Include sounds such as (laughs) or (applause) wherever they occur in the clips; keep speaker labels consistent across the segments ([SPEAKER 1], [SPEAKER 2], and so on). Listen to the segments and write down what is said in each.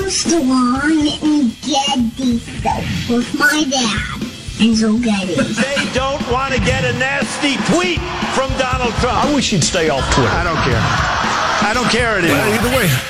[SPEAKER 1] Armstrong and Getty Show with my dad, Enzo Getty.
[SPEAKER 2] They don't want to get a nasty tweet from Donald Trump.
[SPEAKER 3] I wish you'd stay off Twitter.
[SPEAKER 2] I don't care. I don't care anymore.
[SPEAKER 3] Either way.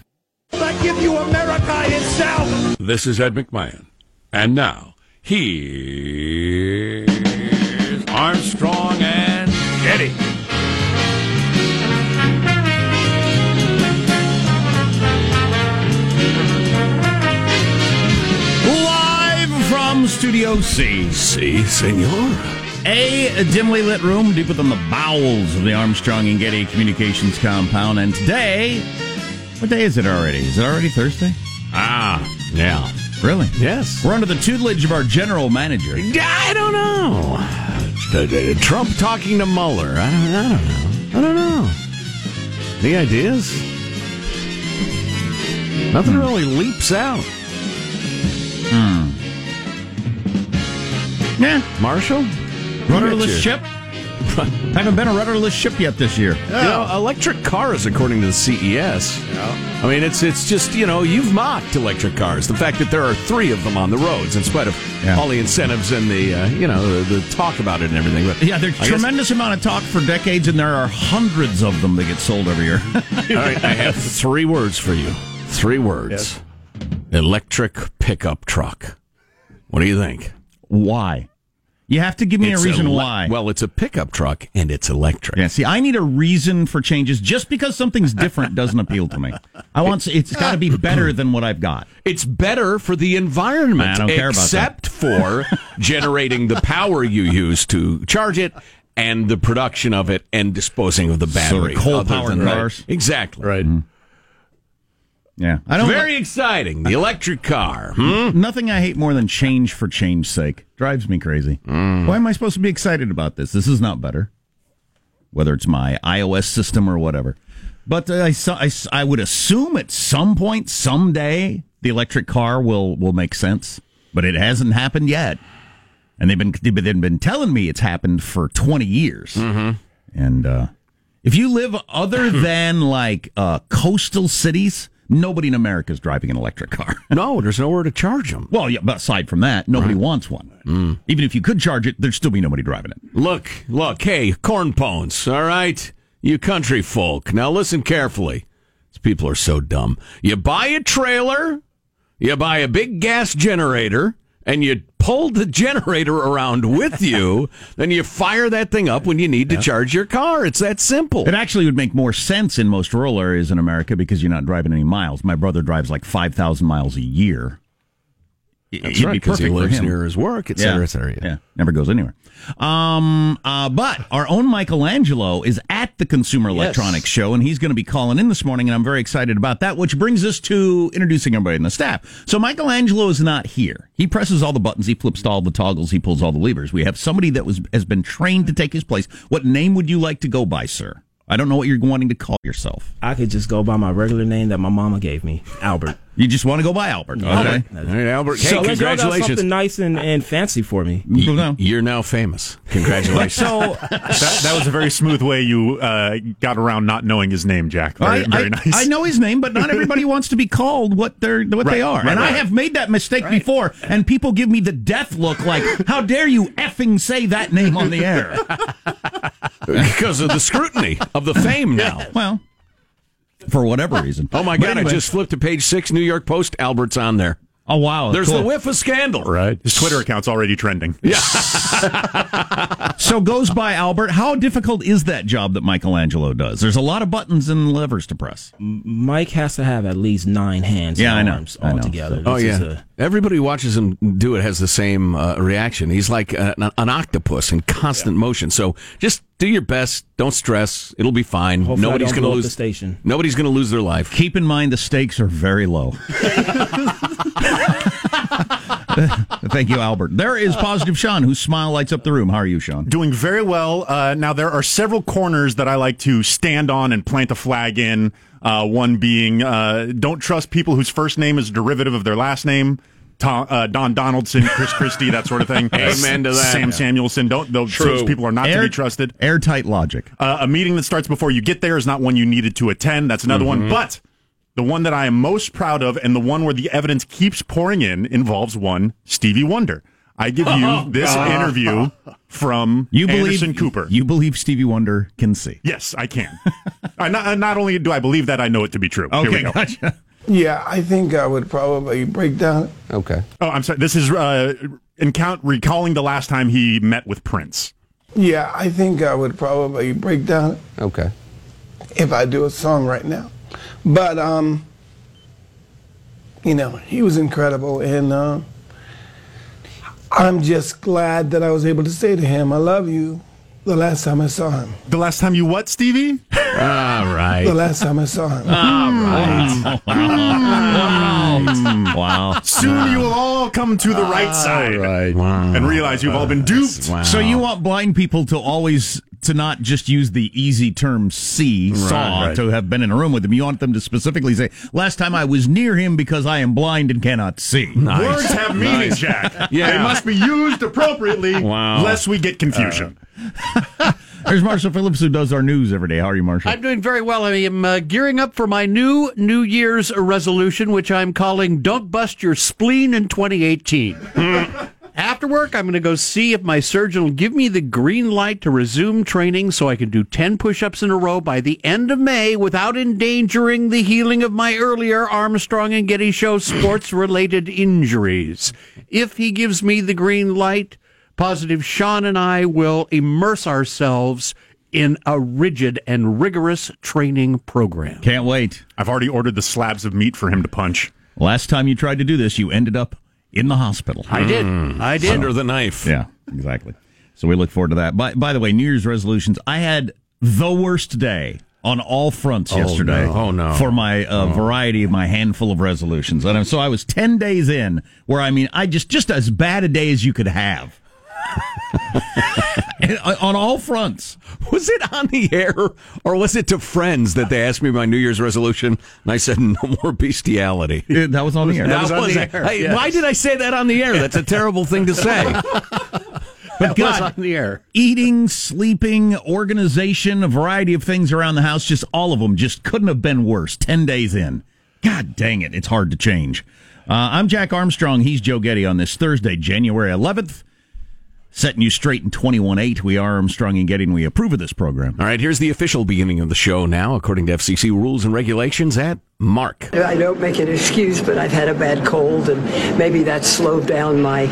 [SPEAKER 2] I give you America itself.
[SPEAKER 4] This is Ed McMahon. And now, here's Armstrong and Getty.
[SPEAKER 5] Live from Studio C.
[SPEAKER 4] Si, senor.
[SPEAKER 5] A dimly lit room deep within the bowels of the Armstrong and Getty Communications compound. And today, what day is it already? Is it already Thursday?
[SPEAKER 4] Ah, yeah.
[SPEAKER 5] Really?
[SPEAKER 4] Yes.
[SPEAKER 5] We're under the tutelage of our general manager.
[SPEAKER 4] I don't know. Trump talking to Mueller. I don't, I don't know. I don't know. Any ideas? Nothing really leaps out. Hmm.
[SPEAKER 5] Yeah.
[SPEAKER 4] Marshall?
[SPEAKER 5] Rudderless
[SPEAKER 4] Get you.
[SPEAKER 5] ship? (laughs) Haven't been a rudderless ship yet this year.
[SPEAKER 4] You know, electric cars, according to the CES. I mean, it's it's just you know you've mocked electric cars. The fact that there are three of them on the roads, in spite of
[SPEAKER 5] Yeah.
[SPEAKER 4] all the incentives and the uh, you know the, the talk about it and everything. But
[SPEAKER 5] Yeah, there's
[SPEAKER 4] I guess-
[SPEAKER 5] tremendous amount of talk for decades, and there are hundreds of them that get sold every year. (laughs)
[SPEAKER 4] all right, I have three words for you. Three words: electric pickup truck. What do you think?
[SPEAKER 5] why? You have to give me
[SPEAKER 4] It's
[SPEAKER 5] a reason
[SPEAKER 4] ele-
[SPEAKER 5] why.
[SPEAKER 4] Well, it's a pickup truck and it's electric.
[SPEAKER 5] Yeah, see, I need a reason for changes. Just because something's different doesn't appeal to me. I want it's got to be better than what I've got.
[SPEAKER 4] It's better for the environment,
[SPEAKER 5] I don't care about
[SPEAKER 4] except for generating the power you use to charge it and the production of it and disposing of the
[SPEAKER 5] So the
[SPEAKER 4] battery.
[SPEAKER 5] coal-powered
[SPEAKER 4] other than that.
[SPEAKER 5] cars?
[SPEAKER 4] exactly.
[SPEAKER 6] Right. Mm-hmm.
[SPEAKER 5] Yeah, I don't.
[SPEAKER 4] Very exciting. The electric car. Hmm?
[SPEAKER 5] Nothing I hate more than change for change's sake. Drives me crazy.
[SPEAKER 4] Mm.
[SPEAKER 5] Why am I supposed to be excited about this? This is not better. Whether it's my iOS system or whatever. But I, su- I, s- I would assume at some point, someday, the electric car will, will make sense. But it hasn't happened yet. And they've been, they've been been telling me it's happened for 20 years.
[SPEAKER 4] Mm-hmm.
[SPEAKER 5] And uh, if you live other (coughs) than like uh, coastal cities, nobody in America is driving an electric car. (laughs)
[SPEAKER 4] No, there's nowhere to charge them.
[SPEAKER 5] Well, yeah, but aside from that, nobody wants one. Mm. Even if you could charge it, there'd still be nobody driving it.
[SPEAKER 4] Look, look, hey, corn pones, all right? You country folk. Now listen carefully. These people are so dumb. You buy a trailer, you buy a big gas generator, and you pull the generator around with you, (laughs) then you fire that thing up when you need to charge your car. It's that simple.
[SPEAKER 5] It actually would make more sense in most rural areas in America because you're not driving any miles. My brother drives like 5,000 miles a year. It-
[SPEAKER 4] That's
[SPEAKER 5] it'd
[SPEAKER 4] right,
[SPEAKER 5] be
[SPEAKER 4] because he
[SPEAKER 5] perfect for
[SPEAKER 4] lives
[SPEAKER 5] him.
[SPEAKER 4] near his work, et cetera, et cetera.
[SPEAKER 5] Yeah, never goes anywhere. Um, uh, but our own Michelangelo is at the Consumer Electronics Show, and he's going to be calling in this morning, and I'm very excited about that. Which brings us to introducing everybody in the staff. So Michelangelo is not here. He presses all the buttons, he flips all the toggles, he pulls all the levers. We have somebody that was has been trained to take his place. What name would you like to go by, sir? I don't know what you're wanting to call yourself.
[SPEAKER 7] I could just go by my regular name that my mama gave me, Albert.
[SPEAKER 5] You just want to go by Albert.
[SPEAKER 7] Yeah.
[SPEAKER 5] Okay.
[SPEAKER 4] All right, Albert. Hey,
[SPEAKER 7] so unless y'all
[SPEAKER 4] congratulations.
[SPEAKER 7] something nice and, and fancy for me.
[SPEAKER 4] Y- You're now famous. Congratulations.
[SPEAKER 7] So
[SPEAKER 6] that, that was a very smooth way you uh, got around not knowing his name, Jack. Very,
[SPEAKER 5] I,
[SPEAKER 6] very nice.
[SPEAKER 5] I know his name, but not everybody wants to be called what they're what they are.
[SPEAKER 6] right,
[SPEAKER 5] and I have made that mistake before, and people give me the death look like, "How dare you effing say that name on the air?" (laughs)
[SPEAKER 4] because of the scrutiny of the fame (laughs) now.
[SPEAKER 5] Well, for whatever reason. (laughs)
[SPEAKER 4] Oh my God!
[SPEAKER 5] anyway.
[SPEAKER 4] I just flipped to page six, New York Post. Albert's on there.
[SPEAKER 5] Oh wow!
[SPEAKER 4] There's
[SPEAKER 5] cool.
[SPEAKER 4] the whiff of scandal.
[SPEAKER 6] Right. His Twitter account's already trending.
[SPEAKER 4] Yeah. (laughs)
[SPEAKER 5] So goes by Albert. How difficult is that job that Michelangelo does? There's a lot of buttons and levers to press.
[SPEAKER 7] Mike has to have at least nine hands
[SPEAKER 5] Yeah, I
[SPEAKER 7] and
[SPEAKER 5] know.
[SPEAKER 7] arms
[SPEAKER 5] I know.
[SPEAKER 7] all together.
[SPEAKER 4] Oh
[SPEAKER 7] This is
[SPEAKER 4] yeah.
[SPEAKER 7] a-
[SPEAKER 4] Everybody who watches him do it has the same uh, reaction. He's like an, an octopus in constant motion. So just do your best. Don't stress. It'll be fine.
[SPEAKER 7] Hopefully
[SPEAKER 4] Nobody's going to lose
[SPEAKER 7] the station.
[SPEAKER 4] Nobody's going to lose their life.
[SPEAKER 5] Keep in mind the stakes are very low. (laughs) (laughs) Thank you, Albert. There is positive Sean, whose smile lights up the room. How are you, Sean?
[SPEAKER 6] Doing very well. Uh, now, there are several corners that I like to stand on and plant a flag in. Uh, one being uh, don't trust people whose first name is a derivative of their last name. Tom, uh, Don Donaldson, Chris Christie, that sort of thing. (laughs)
[SPEAKER 4] Amen to that.
[SPEAKER 6] Sam
[SPEAKER 4] Yeah.
[SPEAKER 6] Samuelson. Don't those,
[SPEAKER 4] True.
[SPEAKER 6] people are not to be trusted.
[SPEAKER 5] Airtight logic.
[SPEAKER 6] Uh, a meeting that starts before you get there is not one you needed to attend. That's another one. But the one that I am most proud of and the one where the evidence keeps pouring in involves one Stevie Wonder. I give you this interview from
[SPEAKER 5] You believe
[SPEAKER 6] Anderson Cooper.
[SPEAKER 5] You believe Stevie Wonder can see?
[SPEAKER 6] yes, I can. I not, not only do I believe that, I know it to be true. Here we
[SPEAKER 5] Okay,
[SPEAKER 6] go.
[SPEAKER 5] gotcha.
[SPEAKER 8] Yeah, I think I would probably break down.
[SPEAKER 9] Okay.
[SPEAKER 6] Oh, I'm sorry. This is uh, encount- recalling the last time he met with Prince.
[SPEAKER 8] Yeah, I think I would probably break down
[SPEAKER 9] Okay.
[SPEAKER 8] if I do a song right now. But um, you know, he was incredible, and uh, I'm just glad that I was able to say to him, "I love you." The last time I saw him.
[SPEAKER 6] The last time you what, Stevie?
[SPEAKER 4] All right.
[SPEAKER 8] The last time I saw him. All right. (laughs)
[SPEAKER 5] wow. Wow! (laughs)
[SPEAKER 6] Soon you will all come to the right side
[SPEAKER 4] Right.
[SPEAKER 6] and realize you've all been duped.
[SPEAKER 4] Wow.
[SPEAKER 5] So you want blind people to always to not just use the easy term see saw
[SPEAKER 6] right.
[SPEAKER 5] to have been in a room with him. You want them to specifically say, "Last time I was near him because I am blind and cannot see."
[SPEAKER 6] Words have meaning, Jack. (laughs)
[SPEAKER 4] Yeah.
[SPEAKER 6] They must be used appropriately, (laughs)
[SPEAKER 4] Wow.
[SPEAKER 6] lest we get confusion. (laughs)
[SPEAKER 5] There's Marshall Phillips who does our news every day. How are you, Marshall?
[SPEAKER 10] I'm doing very well. I am uh, gearing up for my new New Year's resolution, which I'm calling "Don't Bust Your Spleen" in 2018. After work, I'm going to go see if my surgeon will give me the green light to resume training so I can do 10 push ups in a row by the end of May without endangering the healing of my earlier Armstrong and Getty Show sports related injuries. If he gives me the green light, Positive Sean and I will immerse ourselves in a rigid and rigorous training program.
[SPEAKER 5] Can't wait.
[SPEAKER 6] I've already ordered the slabs of meat for him to punch.
[SPEAKER 5] Last time you tried to do this, you ended up in the hospital.
[SPEAKER 10] I did. I did.
[SPEAKER 4] Under the knife.
[SPEAKER 5] Yeah, exactly. So we look forward to that. By, by the way, New Year's resolutions. I had the worst day on all fronts yesterday.
[SPEAKER 4] no. Oh, no.
[SPEAKER 5] For my uh, variety of my handful of resolutions, and so I was ten days in. Where I mean, I just just as bad a day as you could have. Uh, on all fronts.
[SPEAKER 4] Was it on the air or was it to friends that they asked me my New Year's resolution and I said no more bestiality?
[SPEAKER 5] That was on the air.
[SPEAKER 4] That
[SPEAKER 10] was on the air,
[SPEAKER 4] Hey,
[SPEAKER 10] yes.
[SPEAKER 4] Why did I say that on the air? That's a terrible thing to say. (laughs)
[SPEAKER 5] But God,
[SPEAKER 10] on the air.
[SPEAKER 5] eating, sleeping, organization, a variety of things around the house, just all of them just couldn't have been worse. 10 days in. God dang it. It's hard to change. Uh, I'm Jack Armstrong. He's Joe Getty on this Thursday, January 11th. Setting you straight in 21.8. We are Armstrong and Getty, and we approve of this program.
[SPEAKER 4] All right, here's the official beginning of the show now, according to FCC rules and regulations at Mark.
[SPEAKER 11] I don't make an excuse, but I've had a bad cold, and maybe that slowed down my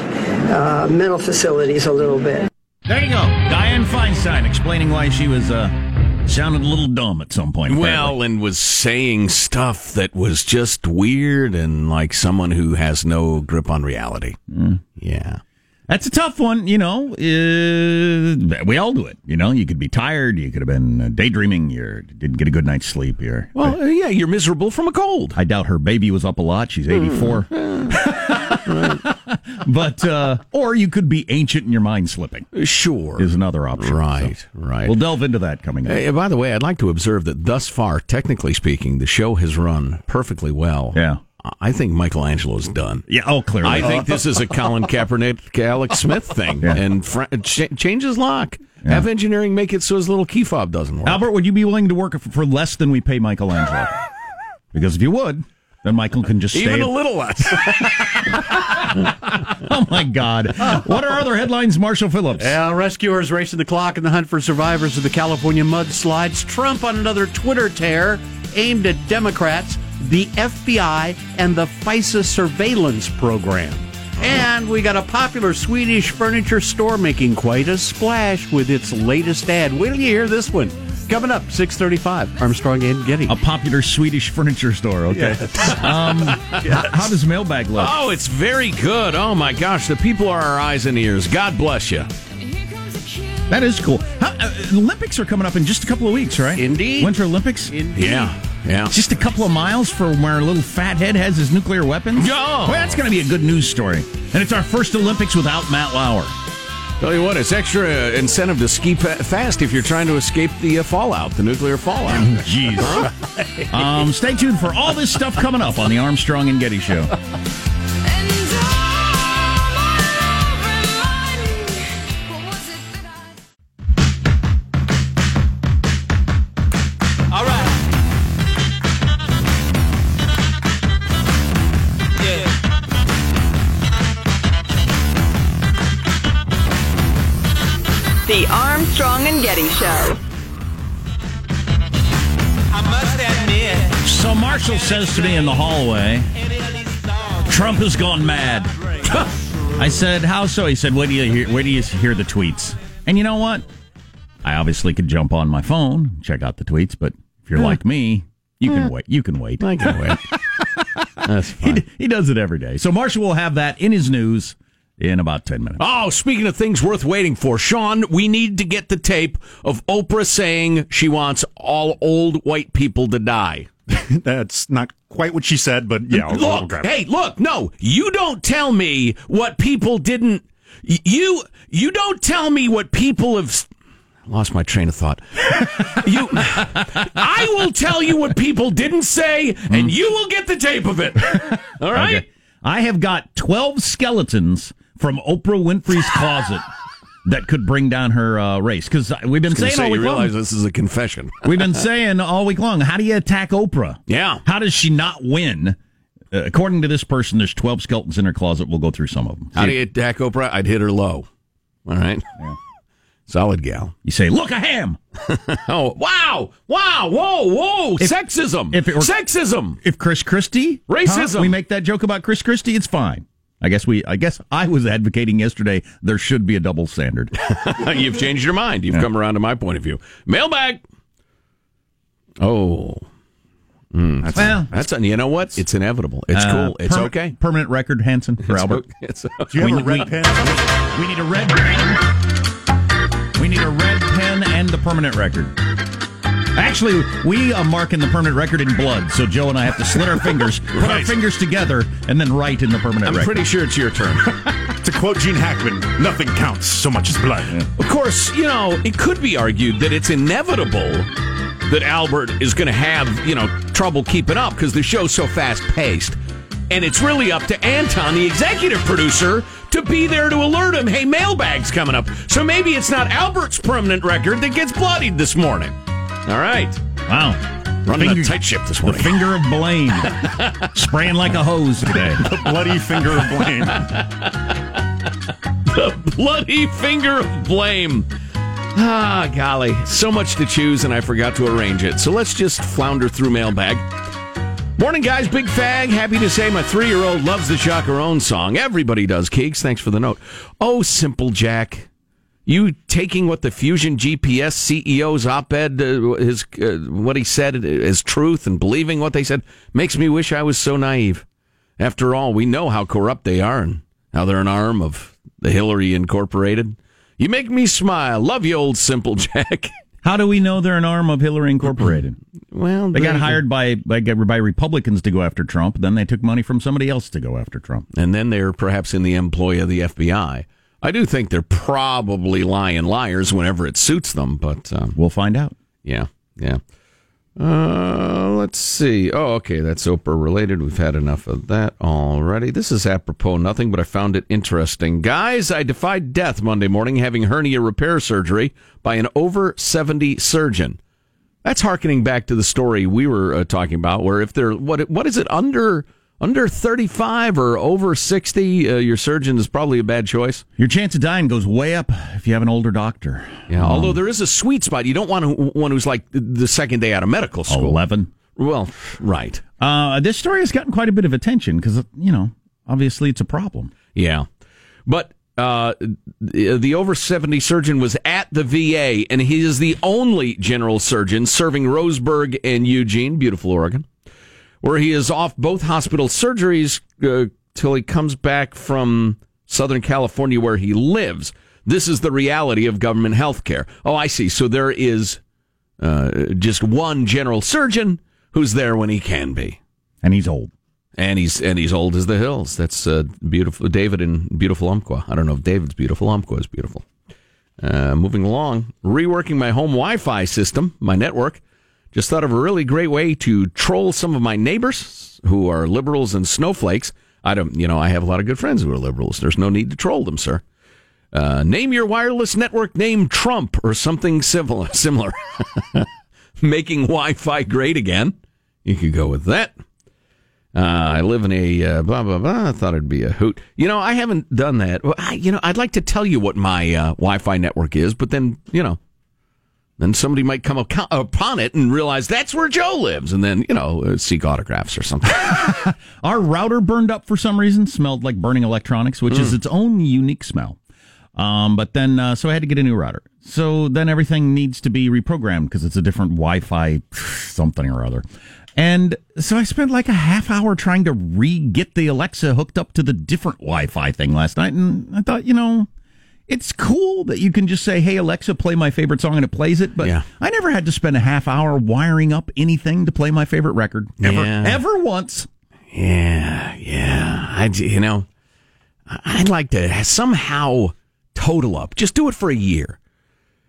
[SPEAKER 11] uh, mental facilities a little bit.
[SPEAKER 5] There you go. Dianne Feinstein explaining why she was uh, sounded a little dumb at some point.
[SPEAKER 4] Well, and was saying stuff that was just weird and like someone who has no grip on reality. Yeah.
[SPEAKER 5] That's a tough one, you know. Uh, we all do it. You know, you could be tired. You could have been uh, daydreaming. You didn't get a good night's sleep. You're,
[SPEAKER 4] Well, uh, yeah, you're miserable from a cold.
[SPEAKER 5] I doubt her baby was up a lot. She's 84. (laughs) but, uh, or you could be ancient and your mind slipping.
[SPEAKER 4] Sure.
[SPEAKER 5] Is another option.
[SPEAKER 4] Right,
[SPEAKER 5] So
[SPEAKER 4] right.
[SPEAKER 5] We'll delve into that coming up.
[SPEAKER 4] Hey, by the way, I'd like to observe that thus far, technically speaking, the show has run perfectly well.
[SPEAKER 5] Yeah.
[SPEAKER 4] I think Michelangelo's done.
[SPEAKER 5] Yeah, oh, clearly.
[SPEAKER 4] I think this is a Colin (laughs) Kaepernick, Alex Smith thing,
[SPEAKER 5] Yeah.
[SPEAKER 4] and fr- ch- change his lock. Have engineering make it so his little key fob doesn't work.
[SPEAKER 5] Albert, would you be willing to work for less than we pay Michelangelo? (laughs) because if you would, then Michael can just stay.
[SPEAKER 4] Even a little less. (laughs)
[SPEAKER 5] oh my God! What are other headlines, Marshall Phillips?
[SPEAKER 10] Uh, rescuers racing the clock in the hunt for survivors of the California mudslides. Trump on another Twitter tear aimed at Democrats. The FBI, and the FISA surveillance program. And we got a popular Swedish furniture store making quite a splash with its latest ad. Wait till you hear this one. Coming up, 635, Armstrong and Getty.
[SPEAKER 5] A popular Swedish furniture store, okay. Um, (laughs) How does mailbag look?
[SPEAKER 4] Oh, it's very good. Oh my gosh, the people are our eyes and ears. God bless you.
[SPEAKER 5] That is cool. How, uh, Olympics are coming up in just a couple of weeks, right?
[SPEAKER 10] Indeed.
[SPEAKER 5] Winter Olympics?
[SPEAKER 10] Indeed.
[SPEAKER 4] Yeah, yeah.
[SPEAKER 5] Just a couple of miles from where little fathead has his nuclear weapons?
[SPEAKER 4] Yeah.
[SPEAKER 5] Well, that's going to be a good news story. And it's our first Olympics without Matt Lauer.
[SPEAKER 4] Tell you what, it's extra incentive to ski fa- fast if you're trying to escape the uh, fallout, the nuclear fallout.
[SPEAKER 5] Jeez. (laughs) um, stay tuned for all this stuff coming up on the Armstrong and Getty Show.
[SPEAKER 12] Getty Show.
[SPEAKER 13] I must admit.
[SPEAKER 5] So Marshall says to me in the hallway, Trump has gone mad. (laughs) I said, "How so?" He said, "Wait do you hear? Wait do you hear the tweets?" And you know what? I obviously could jump on my phone, check out the tweets, but if you're like me, you can hmm. wait. You can wait.
[SPEAKER 4] I can (laughs) wait. That's
[SPEAKER 5] He, he does it every day. So Marshall will have that in his news in about ten minutes.
[SPEAKER 4] Oh, speaking of things worth waiting for, Sean, we need to get the tape of Oprah saying she wants all old white people to die. (laughs)
[SPEAKER 6] That's not quite what she said, but yeah. I'll, I'll
[SPEAKER 4] look,
[SPEAKER 6] it.
[SPEAKER 4] hey, look, no, you don't tell me what people didn't. You you don't tell me what people have. Lost my train of thought. (laughs) you, I will tell you what people didn't say, and mm. you will get the tape of it. All right.
[SPEAKER 5] Okay. I have got 12 skeletons from Oprah Winfrey's closet (laughs) that could bring down her uh, race. Because we've been
[SPEAKER 4] I was gonna
[SPEAKER 5] saying
[SPEAKER 4] say,
[SPEAKER 5] all
[SPEAKER 4] you realize
[SPEAKER 5] long.
[SPEAKER 4] this is a confession.
[SPEAKER 5] We've been (laughs) saying all week long, how do you attack Oprah?
[SPEAKER 4] Yeah.
[SPEAKER 5] How does she not win? Uh, according to this person, there's 12 skeletons in her closet. We'll go through some of them.
[SPEAKER 4] How do you attack Oprah? I'd hit her low. All right. (laughs) Solid gal.
[SPEAKER 5] You say, look a ham.
[SPEAKER 4] Oh, wow. Wow. Whoa, whoa.
[SPEAKER 5] If-
[SPEAKER 4] Sexism.
[SPEAKER 5] if it were-
[SPEAKER 4] Sexism.
[SPEAKER 5] If Chris Christie, huh,
[SPEAKER 4] Racism.
[SPEAKER 5] we make that joke about Chris Christie, it's fine. I guess we. I guess I was advocating yesterday there should be a double standard. (laughs)
[SPEAKER 4] You've changed your mind. You've come around to my point of view. Mailbag. Oh. Mm, that's,
[SPEAKER 5] Well-
[SPEAKER 4] that's you know what? It's inevitable. It's
[SPEAKER 5] Uh,
[SPEAKER 4] cool. It's
[SPEAKER 5] perma-
[SPEAKER 4] okay.
[SPEAKER 5] Permanent record, Hanson for (laughs)
[SPEAKER 4] It's
[SPEAKER 5] Albert.
[SPEAKER 4] o- It's
[SPEAKER 6] Do you have
[SPEAKER 5] We-
[SPEAKER 6] a red
[SPEAKER 5] we-
[SPEAKER 6] pen?
[SPEAKER 5] We need a red pen. We need a red pen and the permanent record. Actually, we uh, are marking the permanent record in blood, so Joe and I have to slit our fingers, (laughs) put our fingers together, and then write in the permanent
[SPEAKER 4] I'm
[SPEAKER 5] record.
[SPEAKER 4] pretty sure it's your turn. (laughs)
[SPEAKER 6] To quote Gene Hackman, nothing counts so much as blood.
[SPEAKER 4] Of course, you know, it could be argued that it's inevitable that Albert is going to have, you know, trouble keeping up because the show's so fast paced. And it's really up to Anton, the executive producer, to be there to alert him, hey, mailbag's coming up. So maybe it's not Albert's permanent record that gets bloodied this morning. All right.
[SPEAKER 5] Wow.
[SPEAKER 4] Running
[SPEAKER 5] Finger-
[SPEAKER 4] a tight ship this morning.
[SPEAKER 5] The finger of blame. (laughs) Spraying like a hose today.
[SPEAKER 6] The bloody finger of blame. (laughs)
[SPEAKER 4] the bloody finger of blame. Ah, golly. So much to choose, and I forgot to arrange it. So let's just flounder through mailbag. Morning, guys. Big fag. Happy to say my three year old loves the Chacarron song. Everybody does, Keeks. Thanks for the note. Oh, Simple Jack. You taking what the Fusion GPS CEO's op ed, uh, his, uh, what he said as truth and believing what they said makes me wish I was so naive. After all, we know how corrupt they are and how they're an arm of the Hillary Incorporated. You make me smile. Love you, old Simple (laughs) Jack.
[SPEAKER 5] How do we know they're an arm of Hillary Incorporated? (clears throat)
[SPEAKER 4] Well,
[SPEAKER 5] They got hired by, by by Republicans to go after Trump. Then they took money from somebody else to go after Trump.
[SPEAKER 4] and then they're perhaps in the employ of the FBI. I do think they're probably lying liars whenever it suits them, but um,
[SPEAKER 5] We'll find out.
[SPEAKER 4] yeah, yeah. Uh, let's see. Oh, okay, that's Oprah related. We've had enough of that already. This is apropos nothing, but I found it interesting. Guys, I defied death Monday morning having hernia repair surgery by an over 70 surgeon. That's harkening back to the story we were uh, talking about, where if they're what what is it under under 35 or over 60, uh, your surgeon is probably a bad choice.
[SPEAKER 5] Your chance of dying goes way up if you have an older doctor.
[SPEAKER 4] Yeah, although there is a sweet spot. You don't want one who's like the second day out of medical school.
[SPEAKER 5] 11.
[SPEAKER 4] Well, right.
[SPEAKER 5] Uh, this story has gotten quite a bit of attention because, you know, obviously it's a problem.
[SPEAKER 4] Yeah. But uh, the the over 70 surgeon was at the VA, and he is the only general surgeon serving Roseburg and Eugene, beautiful Oregon, where he is off both hospital surgeries uh, till he comes back from Southern California, where he lives. This is the reality of government health care. Oh, I see. So there is uh, just one general surgeon who's there when he can be.
[SPEAKER 5] And he's old.
[SPEAKER 4] And he's and he's old as the hills. That's uh, beautiful, David in beautiful Umpqua. I don't know if David's beautiful. Umpqua is beautiful. Uh, moving along, reworking my home Wi-Fi system, my network. Just thought of a really great way to troll some of my neighbors who are liberals and snowflakes. I don't, you know, I have a lot of good friends who are liberals. There's no need to troll them, sir. Uh, name your wireless network name Trump or something similar. (laughs) (laughs) Making Wi-Fi great again. You could go with that. Uh, I live in a uh, blah blah blah. I thought it'd be a hoot. You know, I haven't done that. Well, I, you know, I'd like to tell you what my uh, Wi-Fi network is, but then you know, then somebody might come upon it and realize that's where Joe lives, and then you know, uh, seek autographs or something. (laughs)
[SPEAKER 5] Our router burned up for some reason, smelled like burning electronics, which is
[SPEAKER 4] Mm.
[SPEAKER 5] its own unique smell. Um, but then, uh, so I had to get a new router. So then everything needs to be reprogrammed because it's a different Wi-Fi something or other. And so I spent like a half hour trying to re-get the Alexa hooked up to the different Wi-Fi thing last night. And I thought, you know, it's cool that you can just say, "Hey Alexa, play my favorite song," and it plays it. But I never had to spend a half hour wiring up anything to play my favorite record. Ever,
[SPEAKER 4] Yeah.
[SPEAKER 5] ever once.
[SPEAKER 4] Yeah, yeah. I, you know, I'd like to somehow total up. Just do it for a year.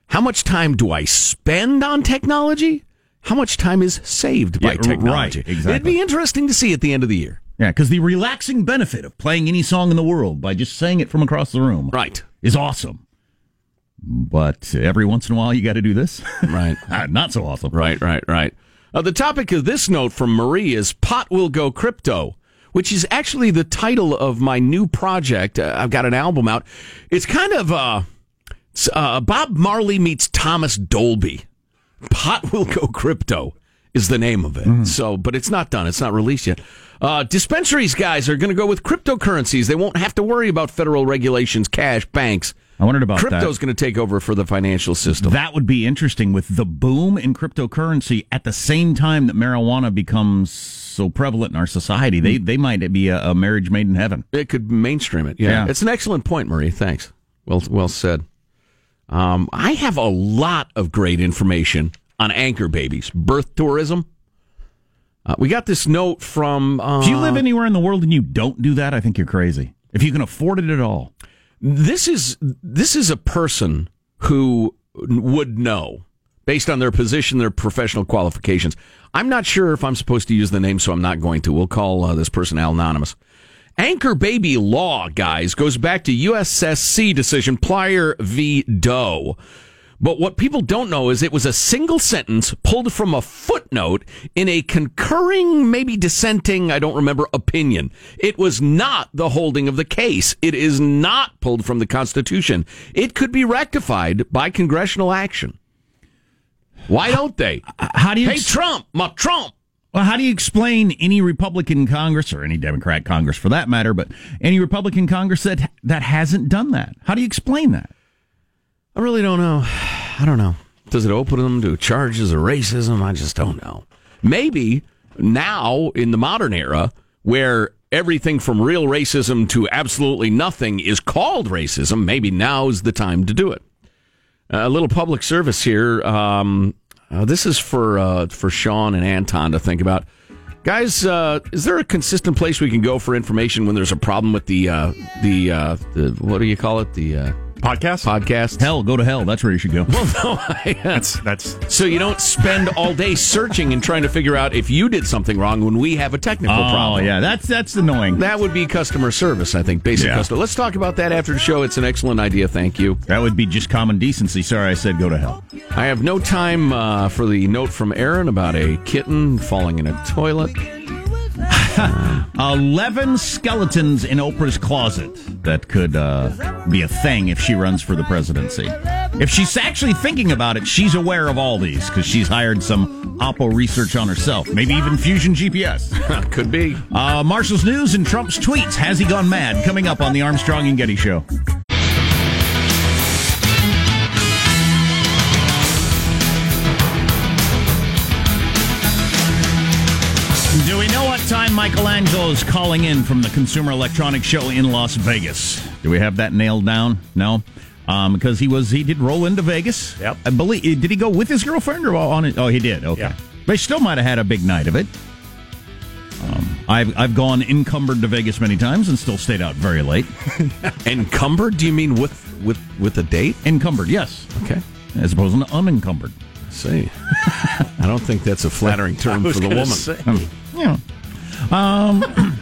[SPEAKER 4] How much time do I spend on technology? How much time is saved by
[SPEAKER 5] Yeah,
[SPEAKER 4] technology?
[SPEAKER 5] right, exactly.
[SPEAKER 4] It'd be interesting to see at the end of the year.
[SPEAKER 5] Yeah, because the relaxing benefit of playing any song in the world by just saying it from across the room,
[SPEAKER 4] right,
[SPEAKER 5] is awesome. But every once in a while, you got to do this,
[SPEAKER 4] right? (laughs)
[SPEAKER 5] Not so awesome,
[SPEAKER 4] Right, right, right. Uh, the topic of this note from Marie is "Pot Will Go Crypto," which is actually the title of my new project. Uh, I've got an album out. It's kind of uh, it's, uh, Bob Marley meets Thomas Dolby. "Pot Will Go Crypto" is the name of it. So, but it's not done. It's not released yet. Uh, dispensaries guys are going to go with cryptocurrencies. They won't have to worry about federal regulations, cash, banks.
[SPEAKER 5] I wondered about that.
[SPEAKER 4] Crypto's going to take over for the financial system.
[SPEAKER 5] That would be interesting with the boom in cryptocurrency at the same time that marijuana becomes so prevalent in our society. They they might be a, a marriage made in heaven.
[SPEAKER 4] It could mainstream it. Yeah.
[SPEAKER 5] Yeah.
[SPEAKER 4] It's an excellent point, Marie. Thanks. Well well said. Um, I have a lot of great information on anchor babies, birth tourism. Uh, we got this note from. Uh,
[SPEAKER 5] if you live anywhere in the world and you don't do that, I think you're crazy. If you can afford it at all.
[SPEAKER 4] This is this is a person who would know based on their position, their professional qualifications. I'm not sure if I'm supposed to use the name, so I'm not going to. We'll call uh, this person anonymous. Anchor baby law, guys, goes back to USSC decision Plyler v. Doe. But what people don't know is it was a single sentence pulled from a footnote in a concurring, maybe dissenting, I don't remember, opinion. It was not the holding of the case. It is not pulled from the Constitution. It could be rectified by congressional action. Why don't they?
[SPEAKER 5] How do you
[SPEAKER 4] Hey,
[SPEAKER 5] ex-
[SPEAKER 4] Trump, my Trump.
[SPEAKER 5] Well, how do you explain any Republican Congress or any Democrat Congress for that matter, but any Republican Congress that that hasn't done that? How do you explain that?
[SPEAKER 4] I really don't know. (sighs) I don't know. Does it open them to charges of racism? I just don't know. Maybe now in the modern era where everything from real racism to absolutely nothing is called racism, maybe now is the time to do it. a little public service here. Um, uh, this is for uh, for Sean and Anton to think about. Guys, uh, is there a consistent place we can go for information when there's a problem with the uh, the, uh, the what do you call it the uh,
[SPEAKER 6] podcast
[SPEAKER 4] podcast?
[SPEAKER 5] Hell, go to hell. That's where you should go.
[SPEAKER 4] Well, (laughs) no, I,
[SPEAKER 6] that's that's
[SPEAKER 4] so you don't spend all day searching and trying to figure out if you did something wrong when we have a technical
[SPEAKER 5] Oh,
[SPEAKER 4] problem.
[SPEAKER 5] yeah, that's that's annoying.
[SPEAKER 4] That would be customer service, I think. Basic
[SPEAKER 5] Yeah.
[SPEAKER 4] customer. Let's talk about that after the show. It's an excellent idea. Thank you.
[SPEAKER 5] That would be just common decency. Sorry, I said go to hell.
[SPEAKER 4] I have no time uh, for the note from Aaron about a kitten falling in a toilet.
[SPEAKER 5] 11 skeletons in Oprah's closet that could uh, be a thing if she runs for the presidency. If she's actually thinking about it, she's aware of all these because she's hired some Oppo research on herself. Maybe even Fusion GPS. (laughs)
[SPEAKER 4] Could be.
[SPEAKER 5] Uh, Marshall's news and Trump's tweets. Has he gone mad? Coming up on the Armstrong and Getty Show. Time Michelangelo is calling in from the Consumer Electronics Show in Las Vegas? Do we have that nailed down? No, um, because he was he did roll into Vegas.
[SPEAKER 10] Yep.
[SPEAKER 5] I believe did he go with his girlfriend or on it? Oh, he did. Okay,
[SPEAKER 10] Yeah.
[SPEAKER 5] but he still might have had a big night of it. Um, I've I've gone encumbered to Vegas many times and still stayed out very late. (laughs)
[SPEAKER 4] Encumbered? Do you mean with with with a date?
[SPEAKER 5] Encumbered, yes.
[SPEAKER 4] Okay.
[SPEAKER 5] As opposed to unencumbered.
[SPEAKER 4] See, (laughs) I don't think that's a flattering (laughs) term for the woman.
[SPEAKER 10] say.
[SPEAKER 5] Um, yeah. Um, (clears throat)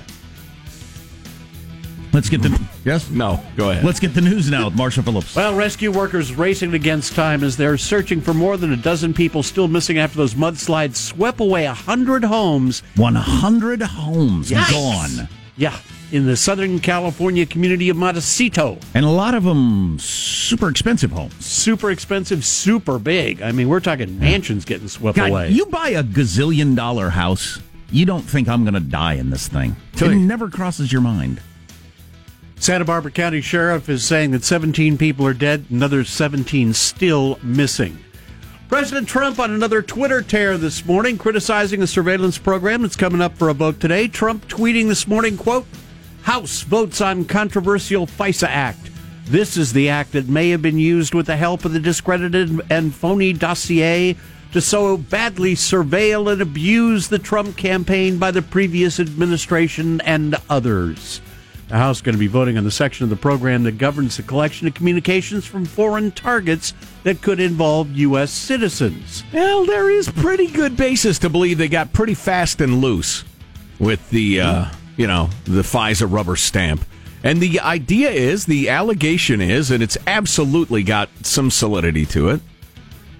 [SPEAKER 5] let's get the yes.
[SPEAKER 4] No, go ahead.
[SPEAKER 5] Let's get the news now with Marshall Phillips.
[SPEAKER 10] Well, rescue workers racing against time as they're searching for more than a dozen people still missing after those mudslides swept away a hundred homes.
[SPEAKER 5] 100 homes
[SPEAKER 10] Yikes.
[SPEAKER 5] gone.
[SPEAKER 10] Yeah, in the Southern California community of Montecito.
[SPEAKER 5] And a lot of them super expensive homes.
[SPEAKER 10] Super expensive, super big. I mean, we're talking mansions getting swept
[SPEAKER 5] God,
[SPEAKER 10] away.
[SPEAKER 5] you buy a gazillion dollar house, you don't think I'm going to die in this thing.
[SPEAKER 10] Tell
[SPEAKER 5] It
[SPEAKER 10] you.
[SPEAKER 5] never crosses your mind.
[SPEAKER 10] Santa Barbara County Sheriff is saying that 17 people are dead, another 17 still missing. President Trump on another Twitter tear this morning, criticizing a surveillance program that's coming up for a vote today. Trump tweeting this morning, quote, House votes on controversial FISA Act. This is the act that may have been used with the help of the discredited and phony dossier to so badly surveil and abuse the Trump campaign by the previous administration and others. The House is going to be voting on the section of the program that governs the collection of communications from foreign targets that could involve U.S. citizens.
[SPEAKER 4] Well, there is pretty good basis to believe they got pretty fast and loose with the, uh, you know, the FISA rubber stamp. And the idea is, the allegation is, and it's absolutely got some solidity to it,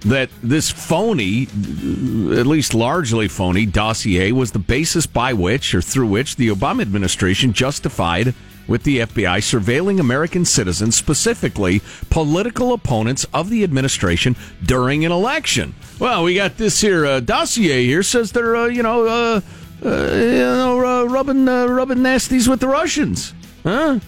[SPEAKER 4] that this phony, at least largely phony, dossier was the basis by which or through which the Obama administration justified with the FBI surveilling American citizens, specifically political opponents of the administration during an election. Well, we got this here uh, dossier here says they're, uh, you know, uh, uh, you know, uh, rubbing uh, rubbing nasties with the Russians, huh?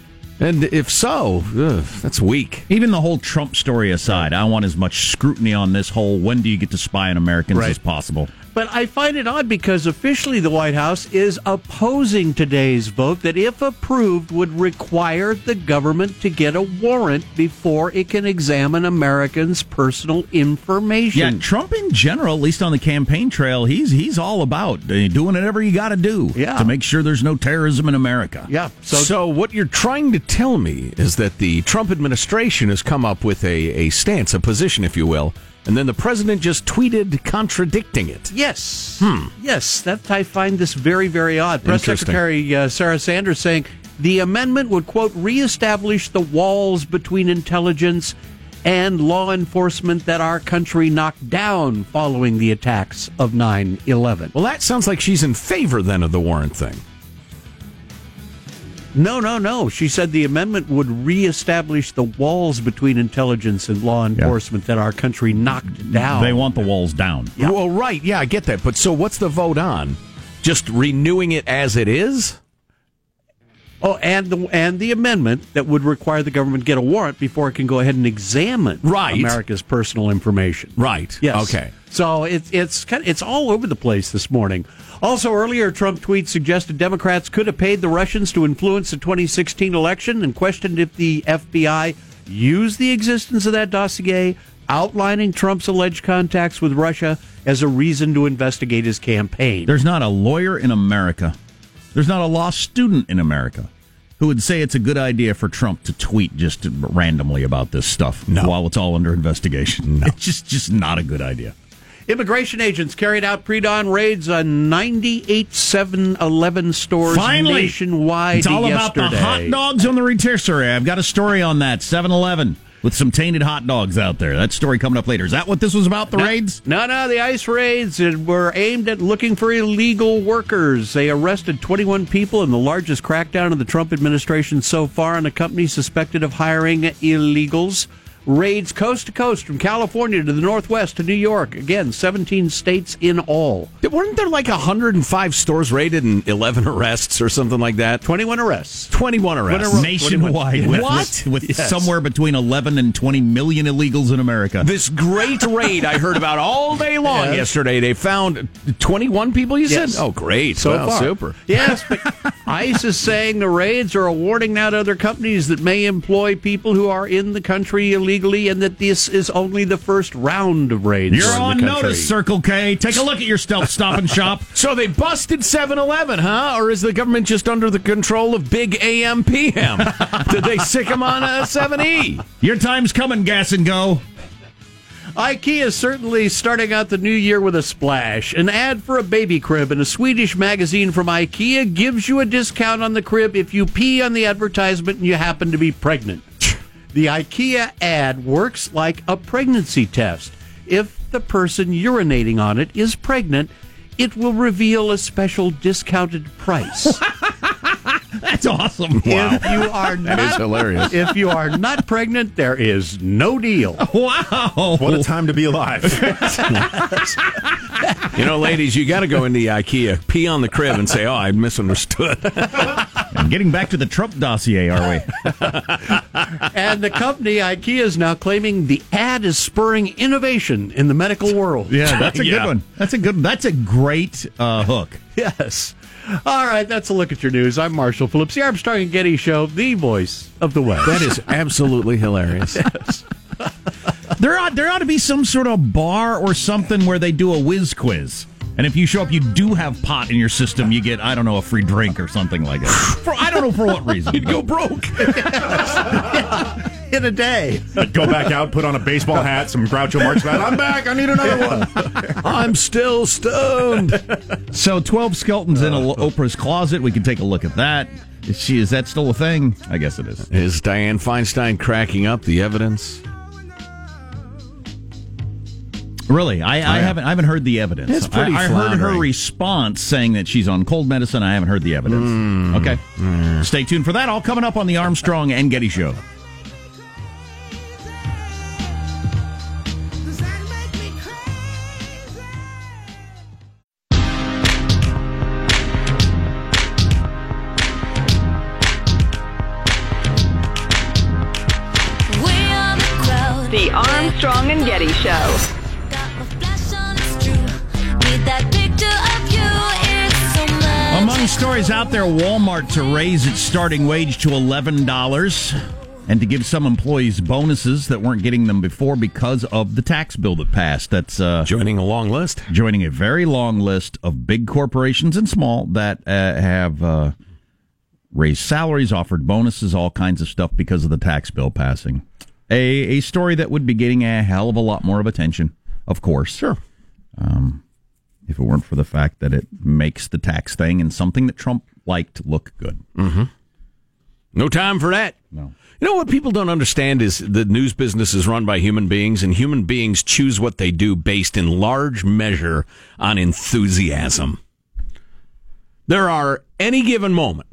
[SPEAKER 4] And if so, ugh, that's weak.
[SPEAKER 5] Even the whole Trump story aside, I want as much scrutiny on this whole when do you get to spy on Americans
[SPEAKER 10] Right.
[SPEAKER 5] as possible.
[SPEAKER 10] But I find it odd because officially the White House is opposing today's vote that, if approved, would require the government to get a warrant before it can examine Americans' personal information.
[SPEAKER 5] Yeah, Trump in general, at least on the campaign trail, he's he's all about uh, doing whatever you got to do
[SPEAKER 10] Yeah.
[SPEAKER 5] to make sure there's no terrorism in America.
[SPEAKER 10] Yeah.
[SPEAKER 4] So,
[SPEAKER 10] So,
[SPEAKER 4] what you're trying to tell me is that the Trump administration has come up with a, a stance, a position, if you will, and then the president just tweeted contradicting it.
[SPEAKER 10] yes. Yes, that I find this very, very odd. Press Secretary uh, Sarah Sanders saying the amendment would, quote, reestablish the walls between intelligence and law enforcement that our country knocked down following the attacks of 9 11.
[SPEAKER 4] Well, that sounds like she's in favor then of the warrant thing.
[SPEAKER 10] No, no, no. She said the amendment would reestablish the walls between intelligence and law enforcement that our country knocked down.
[SPEAKER 5] They want the walls down.
[SPEAKER 4] Well, right, yeah, I get that. But so what's the vote on? Just renewing it as it is?
[SPEAKER 10] Oh, and the and the amendment that would require the government get a warrant before it can go ahead and examine
[SPEAKER 4] Right.
[SPEAKER 10] America's personal information.
[SPEAKER 4] Right.
[SPEAKER 10] Yes.
[SPEAKER 4] Okay.
[SPEAKER 10] So it's it's kind of, it's all over the place this morning. Also, earlier, Trump tweets suggested Democrats could have paid the Russians to influence the 2016 election and questioned if the FBI used the existence of that dossier outlining Trump's alleged contacts with Russia as a reason to investigate his campaign.
[SPEAKER 5] There's not a lawyer in America, there's not a law student in America who would say it's a good idea for Trump to tweet just randomly about this stuff
[SPEAKER 4] No.
[SPEAKER 5] while it's all under investigation.
[SPEAKER 4] No.
[SPEAKER 5] It's just just not a good idea.
[SPEAKER 10] Immigration agents carried out pre-dawn raids on 98 7-Eleven stores
[SPEAKER 5] Finally,
[SPEAKER 10] nationwide
[SPEAKER 5] it's all
[SPEAKER 10] yesterday.
[SPEAKER 5] about the hot dogs on the rotisserie. I've got a story on that. 7-Eleven with some tainted hot dogs out there. That story coming up later. Is that what this was about? The
[SPEAKER 10] No,
[SPEAKER 5] raids?
[SPEAKER 10] No, no, the ICE raids were aimed at looking for illegal workers. They arrested 21 people in the largest crackdown of the Trump administration so far on a company suspected of hiring illegals. Raids coast to coast from California to the Northwest to New York. Again, 17 states in all.
[SPEAKER 4] Weren't there like 105 stores raided and 11 arrests or something like that?
[SPEAKER 10] 21 arrests.
[SPEAKER 4] 21 arrests.
[SPEAKER 10] Twenty-
[SPEAKER 5] Nationwide, with,
[SPEAKER 4] What?
[SPEAKER 5] with, with
[SPEAKER 10] Yes.
[SPEAKER 5] somewhere between 11 and 20 million illegals in America.
[SPEAKER 4] This great raid I heard about all day long
[SPEAKER 10] Yes.
[SPEAKER 4] yesterday. They found 21 people, you
[SPEAKER 10] Yes.
[SPEAKER 4] said? Oh, great.
[SPEAKER 10] So
[SPEAKER 4] Well,
[SPEAKER 10] far.
[SPEAKER 4] super.
[SPEAKER 10] Yes, but (laughs) ICE is saying the raids are a warning now to other companies that may employ people who are in the country illegally and that this is only the first round of raids.
[SPEAKER 5] You're on
[SPEAKER 10] the country.
[SPEAKER 5] notice, Circle K. Take a look at your stealth stop and shop. (laughs)
[SPEAKER 4] So they busted 7 Eleven, huh? Or is the government just under the control of big AM PM? (laughs) Did they sick them on a 7E?
[SPEAKER 5] Your time's coming, gas and go.
[SPEAKER 10] IKEA is certainly starting out the new year with a splash. An ad for a baby crib in a Swedish magazine from IKEA gives you a discount on the crib if you pee on the advertisement and you happen to be pregnant. The IKEA ad works like a pregnancy test. If the person urinating on it is pregnant, it will reveal a special discounted price. (laughs)
[SPEAKER 5] That's awesome.
[SPEAKER 10] If you are not,
[SPEAKER 4] is hilarious.
[SPEAKER 10] If you are not pregnant, there is no deal. (laughs)
[SPEAKER 5] Wow.
[SPEAKER 6] What a time to be alive. (laughs)
[SPEAKER 4] You know, ladies, you got to go into the IKEA, pee on the crib, and say, "Oh, I misunderstood."
[SPEAKER 5] And (laughs) getting back to the Trump dossier, are we? (laughs)
[SPEAKER 10] And the company IKEA is now claiming the ad is spurring innovation in the medical world.
[SPEAKER 5] Yeah, that's a
[SPEAKER 4] Yeah.
[SPEAKER 5] good one. That's a good. That's a great uh, hook. (laughs)
[SPEAKER 10] Yes. All right, that's a look at your news. I'm Marshall Phillips, the Armstrong and Getty Show, the voice of the West.
[SPEAKER 4] that is absolutely hilarious.
[SPEAKER 5] There ought there ought to be some sort of bar or something where they do a whiz quiz. And if you show up, you do have pot in your system, you get I don't know a free drink or something like that. (sighs) For, I don't know for what reason.
[SPEAKER 4] You'd go broke. (laughs)
[SPEAKER 10] in a day.
[SPEAKER 6] Go back out, put on a baseball hat, some Groucho Marx hat. I'm back. I need another one. (laughs)
[SPEAKER 4] I'm still stoned.
[SPEAKER 5] So twelve skeletons in a, uh. Oprah's closet. We can take a look at that. Is she is that still a thing? I guess it is.
[SPEAKER 4] Is Dianne Feinstein cracking up the evidence?
[SPEAKER 5] Really, I, I oh, haven't I haven't heard the evidence.
[SPEAKER 4] It's pretty
[SPEAKER 5] I, I heard her response saying that she's on cold medicine. I haven't heard the evidence. Hmm. Okay, stay tuned for that. All coming up on the Armstrong and Getty Show. Stories out there, Walmart to raise its starting wage to eleven dollars, and to give some employees bonuses that weren't getting them before because of the tax bill that passed. That's uh,
[SPEAKER 4] Joining a long list.
[SPEAKER 5] joining a very long list of big corporations and small that uh, have uh, raised salaries, offered bonuses, all kinds of stuff because of the tax bill passing. A a story that would be getting a hell of a lot more of attention, of course.
[SPEAKER 4] Sure.
[SPEAKER 5] Um, if it weren't for the fact that it makes the tax thing and something that Trump liked look good. Mm-hmm.
[SPEAKER 4] No time for that.
[SPEAKER 5] No.
[SPEAKER 4] You know what people don't understand is the news business is run by human beings, and human beings choose what they do based in large measure on enthusiasm. There are any given moment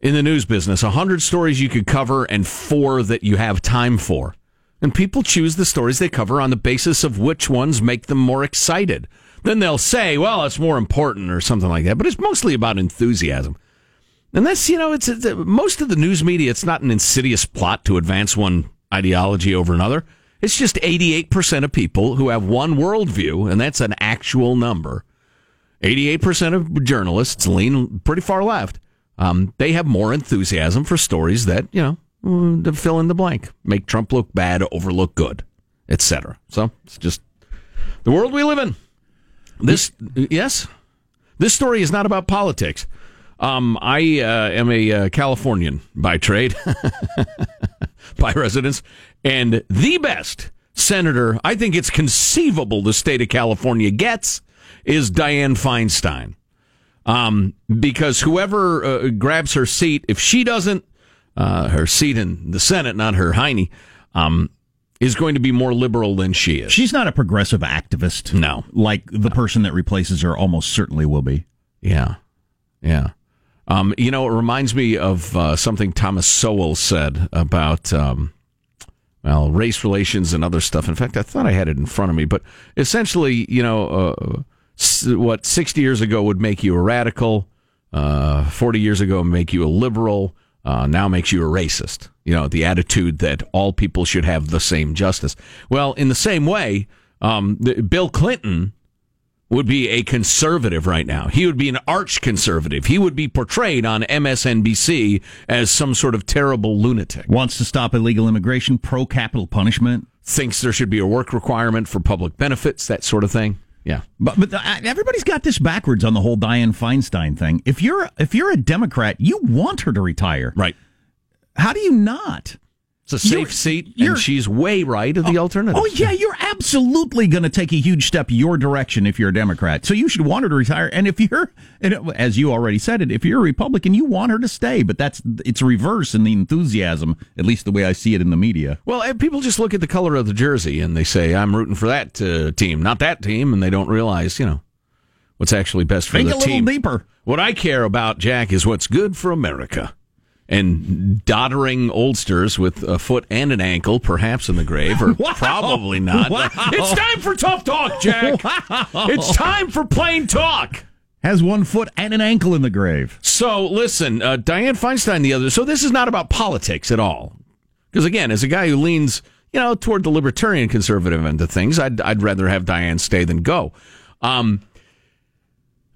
[SPEAKER 4] in the news business, a hundred stories you could cover and four that you have time for. And people choose the stories they cover on the basis of which ones make them more excited. Then they'll say, well, it's more important or something like that. But it's mostly about enthusiasm. And that's, you know, it's, it's most of the news media, it's not an insidious plot to advance one ideology over another. It's just 88% of people who have one worldview, and that's an actual number. 88% of journalists lean pretty far left. Um, they have more enthusiasm for stories that, you know, mm, fill in the blank, make Trump look bad, overlook good, etc. So it's just the world we live in. This, yes, this story is not about politics. Um, I uh, am a uh, Californian by trade, (laughs) by residence, and the best senator I think it's conceivable the state of California gets is Dianne Feinstein. Um, because whoever uh, grabs her seat, if she doesn't, uh, her seat in the Senate, not her hiney, um, is going to be more liberal than she is.
[SPEAKER 5] She's not a progressive activist.
[SPEAKER 4] No.
[SPEAKER 5] Like the person that replaces her almost certainly will be.
[SPEAKER 4] Yeah. Yeah. Um, you know, it reminds me of uh, something Thomas Sowell said about um, well, race relations and other stuff. In fact, I thought I had it in front of me, but essentially, you know, uh, what 60 years ago would make you a radical, uh, 40 years ago make you a liberal, uh, now makes you a racist. You know, the attitude that all people should have the same justice. Well, in the same way, um, the, Bill Clinton would be a conservative right now. He would be an arch conservative. He would be portrayed on MSNBC as some sort of terrible lunatic.
[SPEAKER 5] Wants to stop illegal immigration, pro capital punishment.
[SPEAKER 4] Thinks there should be a work requirement for public benefits, that sort of thing. Yeah.
[SPEAKER 5] But but uh, everybody's got this backwards on the whole Dianne Feinstein thing. If you're if you're a Democrat, you want her to retire.
[SPEAKER 4] Right.
[SPEAKER 5] How do you not?
[SPEAKER 4] It's a safe
[SPEAKER 5] You're-
[SPEAKER 4] seat,
[SPEAKER 5] you're-
[SPEAKER 4] and she's way right of the alternative.
[SPEAKER 5] Oh yeah, you're absolutely going to take a huge step your direction if you're a Democrat. So you should want her to retire. And if you're, and as you already said it, if you're a Republican, you want her to stay. But that's it's reverse in the enthusiasm, at least the way I see it in the media.
[SPEAKER 4] Well, and people just look at the color of the jersey and they say, I'm rooting for that uh, team, not that team, and they don't realize, you know, what's actually best for
[SPEAKER 5] Think
[SPEAKER 4] the
[SPEAKER 5] a little
[SPEAKER 4] team.
[SPEAKER 5] deeper.
[SPEAKER 4] What I care about, Jack, is what's good for America. And doddering oldsters with a foot and an ankle, perhaps in the grave, or (laughs)
[SPEAKER 5] Wow.
[SPEAKER 4] probably not.
[SPEAKER 5] Wow.
[SPEAKER 4] It's time for tough talk, Jack. It's time for plain talk.
[SPEAKER 5] Has one foot and an ankle in the grave.
[SPEAKER 4] So listen, uh, Dianne Feinstein, the other. So this is not about politics at all. Because again, as a guy who leans, you know, toward the libertarian conservative end of things, I'd I'd rather have Dianne stay than go. Um,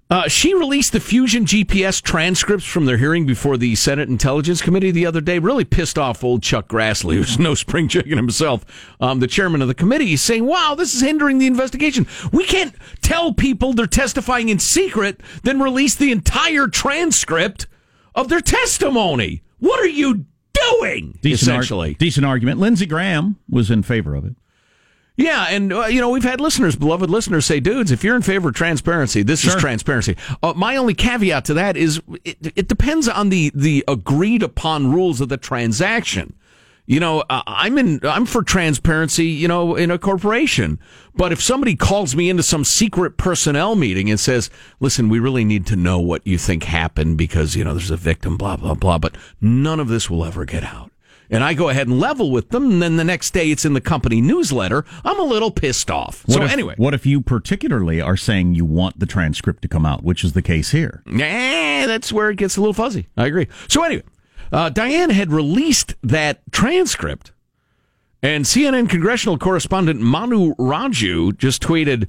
[SPEAKER 4] uh, she released the Fusion GPS transcripts from their hearing before the Senate Intelligence Committee the other day. Really pissed off old Chuck Grassley, who's no spring chicken himself, um, the chairman of the committee. He's saying, "Wow, this is hindering the investigation. We can't tell people they're testifying in secret, then release the entire transcript of their testimony. What are you doing?"
[SPEAKER 5] Decent ar-
[SPEAKER 4] essentially,
[SPEAKER 5] decent argument. Lindsey Graham was in favor of it.
[SPEAKER 4] Yeah, and uh, you know we've had listeners, beloved listeners, say, "Dudes, if you're in favor of transparency, this is transparency." Uh, my only caveat to that is it, it depends on the the agreed upon rules of the transaction. You know, uh, I'm in. I'm for transparency. You know, in a corporation. But if somebody calls me into some secret personnel meeting and says, "Listen, we really need to know what you think happened because you know there's a victim," blah blah blah, but none of this will ever get out. And I go ahead and level with them, and then the next day it's in the company newsletter. I'm a little pissed off.
[SPEAKER 5] What
[SPEAKER 4] so
[SPEAKER 5] if,
[SPEAKER 4] anyway,
[SPEAKER 5] what if you particularly are saying you want the transcript to come out, which is the case here?
[SPEAKER 4] Eh, that's where it gets a little fuzzy. I agree. So anyway, uh, Dianne had released that transcript, and CNN congressional correspondent Manu Raju just tweeted.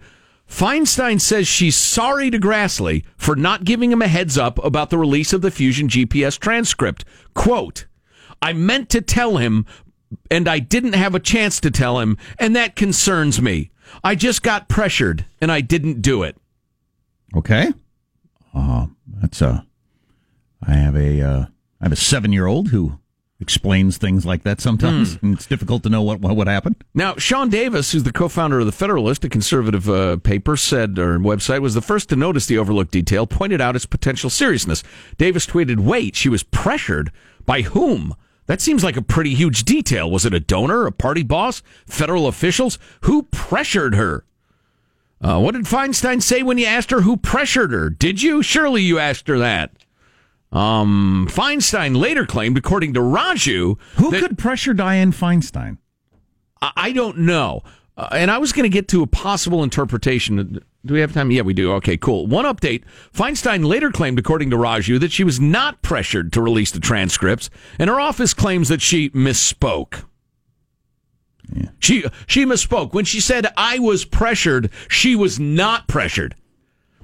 [SPEAKER 4] Feinstein says she's sorry to Grassley for not giving him a heads up about the release of the Fusion GPS transcript. Quote, I meant to tell him, and I didn't have a chance to tell him, and that concerns me. I just got pressured, and I didn't do it.
[SPEAKER 5] Okay. Uh, that's a. I have a uh, I have a seven year old who explains things like that sometimes, and it's difficult to know what what would happen.
[SPEAKER 4] Now, Sean Davis, who's the co-founder of the Federalist, a conservative uh, paper, said or website, was the first to notice the overlooked detail, pointed out its potential seriousness. Davis tweeted, "Wait, she was pressured by whom?" That seems like a pretty huge detail. Was it a donor, a party boss, federal officials? Who pressured her? Uh, what did Feinstein say when you asked her who pressured her? Did you? Surely you asked her that. Um, Feinstein later claimed, according to Raju,
[SPEAKER 5] Who could pressure Dianne Feinstein?
[SPEAKER 4] I I don't know. Uh, and I was going to get to a possible interpretation. Do we have time? Yeah, we do. Okay, cool. One update. Feinstein later claimed, according to Raju, that she was not pressured to release the transcripts, and her office claims that she misspoke. She she misspoke. When she said I was pressured, she was not pressured.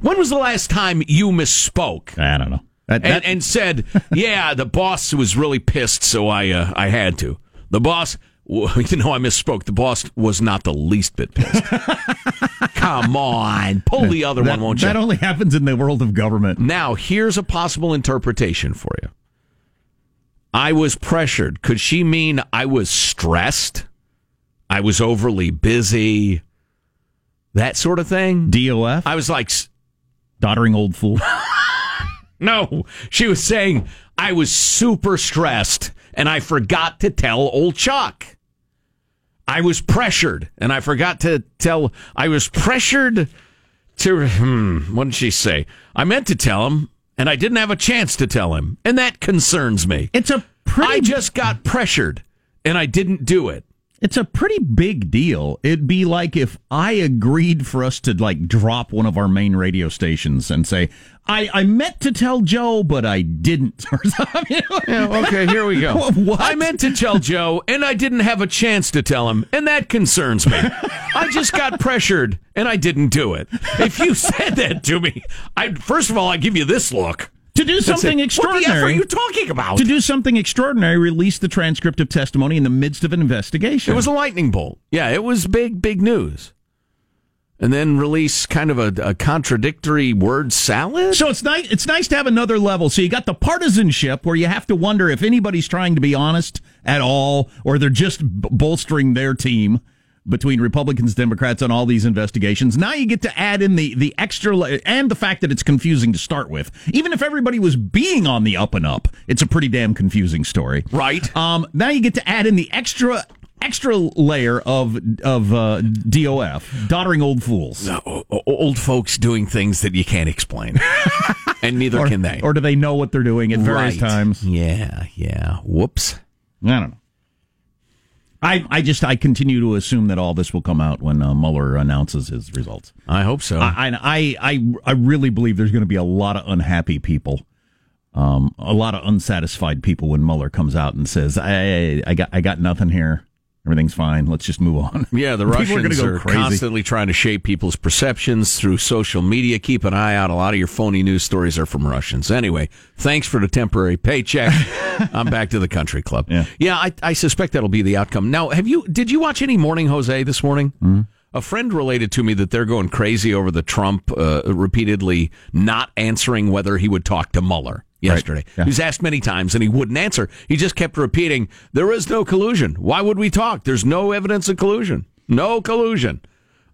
[SPEAKER 4] When was the last time you misspoke?
[SPEAKER 5] I don't know. That-
[SPEAKER 4] and,
[SPEAKER 5] that-
[SPEAKER 4] and said, "Yeah, the boss was really pissed, so I uh, I had to." The boss, (laughs) you know, I misspoke. The boss was not the least bit pissed. (laughs) Come on, pull the other
[SPEAKER 5] that,
[SPEAKER 4] one, won't you?
[SPEAKER 5] That only happens in the world of government.
[SPEAKER 4] Now, here's a possible interpretation for you. I was pressured. Could she mean I was stressed? I was overly busy? That sort of thing?
[SPEAKER 5] DOF?
[SPEAKER 4] I was like,
[SPEAKER 5] Doddering old fool. (laughs)
[SPEAKER 4] no. She was saying I was super stressed and I forgot to tell old Chuck. I was pressured and I forgot to tell. I was pressured to. Hmm, what did she say? I meant to tell him and I didn't have a chance to tell him. And that concerns me.
[SPEAKER 5] It's a pretty.
[SPEAKER 4] I just got pressured and I didn't do it.
[SPEAKER 5] It's a pretty big deal. It'd be like if I agreed for us to like drop one of our main radio stations and say, I, I meant to tell Joe, but I didn't. (laughs)
[SPEAKER 4] Yeah, okay, here we go. (laughs)
[SPEAKER 5] What?
[SPEAKER 4] I meant to tell Joe, and I didn't have a chance to tell him, and that concerns me. I just got pressured, and I didn't do it. If you said that to me, I first of all, I give you this look.
[SPEAKER 5] To do something
[SPEAKER 4] What the
[SPEAKER 5] extraordinary.
[SPEAKER 4] F are you talking about?
[SPEAKER 5] To do something extraordinary, release the transcript of testimony in the midst of an investigation.
[SPEAKER 4] It was a lightning bolt. Yeah, it was big, big news. And then release kind of a, a contradictory word salad.
[SPEAKER 5] So it's nice. It's nice to have another level. So you got the partisanship where you have to wonder if anybody's trying to be honest at all, or they're just b- bolstering their team between Republicans, Democrats on all these investigations. Now you get to add in the the extra and the fact that it's confusing to start with. Even if everybody was being on the up and up, it's a pretty damn confusing story.
[SPEAKER 4] Right.
[SPEAKER 5] Um. Now you get to add in the extra. Extra layer of of uh, DOF, doddering old fools.
[SPEAKER 4] No, old folks doing things that you can't explain, (laughs) and neither
[SPEAKER 5] or,
[SPEAKER 4] can they.
[SPEAKER 5] Or do they know what they're doing at various
[SPEAKER 4] Right.
[SPEAKER 5] times?
[SPEAKER 4] Yeah, yeah. Whoops.
[SPEAKER 5] I don't know. I, I just I continue to assume that all this will come out when uh, Mueller announces his results.
[SPEAKER 4] I hope so.
[SPEAKER 5] I I I, I really believe there's going to be a lot of unhappy people, um, a lot of unsatisfied people when Mueller comes out and says, "I I got I got nothing here. Everything's fine. Let's just move on." (laughs)
[SPEAKER 4] Yeah, the Russians
[SPEAKER 5] are, go
[SPEAKER 4] are constantly trying to shape people's perceptions through social media. Keep an eye out. A lot of your phony news stories are from Russians. Anyway, thanks for the temporary paycheck. (laughs) I'm back to the country club.
[SPEAKER 5] Yeah,
[SPEAKER 4] I, I suspect that'll be the outcome. Now, have you? Did you watch any Morning Jose this morning?
[SPEAKER 5] Mm-hmm.
[SPEAKER 4] A friend related to me that they're going crazy over the Trump uh, repeatedly not answering whether he would talk to Mueller yesterday.
[SPEAKER 5] Yeah.
[SPEAKER 4] He was asked many times and he wouldn't answer. He just kept repeating, There is no collusion. Why would we talk? There's no evidence of collusion. No collusion.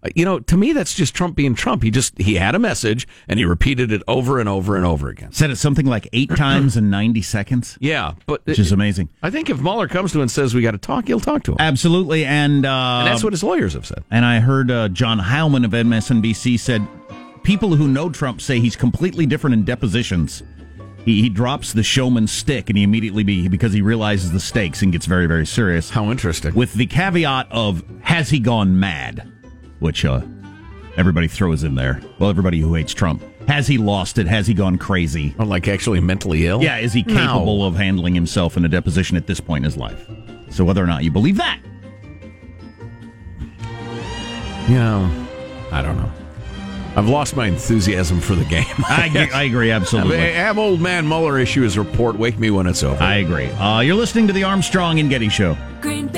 [SPEAKER 4] Uh, You know, to me, that's just Trump being Trump. He just, he had a message and he repeated it over and over and over again.
[SPEAKER 5] Said it something like eight (clears throat) times in 90 seconds.
[SPEAKER 4] Yeah, but
[SPEAKER 5] Which is amazing.
[SPEAKER 4] I think if Mueller comes to him and says we got to talk, he'll talk to him.
[SPEAKER 5] Absolutely, and uh,
[SPEAKER 4] and that's what his lawyers have said.
[SPEAKER 5] And I heard uh, John Heilemann of MSNBC said people who know Trump say he's completely different in depositions. He, he drops the showman stick and he immediately be because he realizes the stakes and gets very very serious.
[SPEAKER 4] How interesting!
[SPEAKER 5] With the caveat of has he gone mad, which uh, everybody throws in there. Well, everybody who hates Trump has he lost it? Has he gone crazy?
[SPEAKER 4] Or like actually mentally ill?
[SPEAKER 5] Yeah, is he
[SPEAKER 4] No.
[SPEAKER 5] capable of handling himself in a deposition at this point in his life? So whether or not you believe that.
[SPEAKER 4] Yeah, I don't know. I've lost my enthusiasm for the game. (laughs)
[SPEAKER 5] I, agree- I agree absolutely.
[SPEAKER 4] Have, have old man Mueller issue his report. Wake me when it's over.
[SPEAKER 5] I agree. Uh, you're listening to the Armstrong and Getty Show.
[SPEAKER 12] Great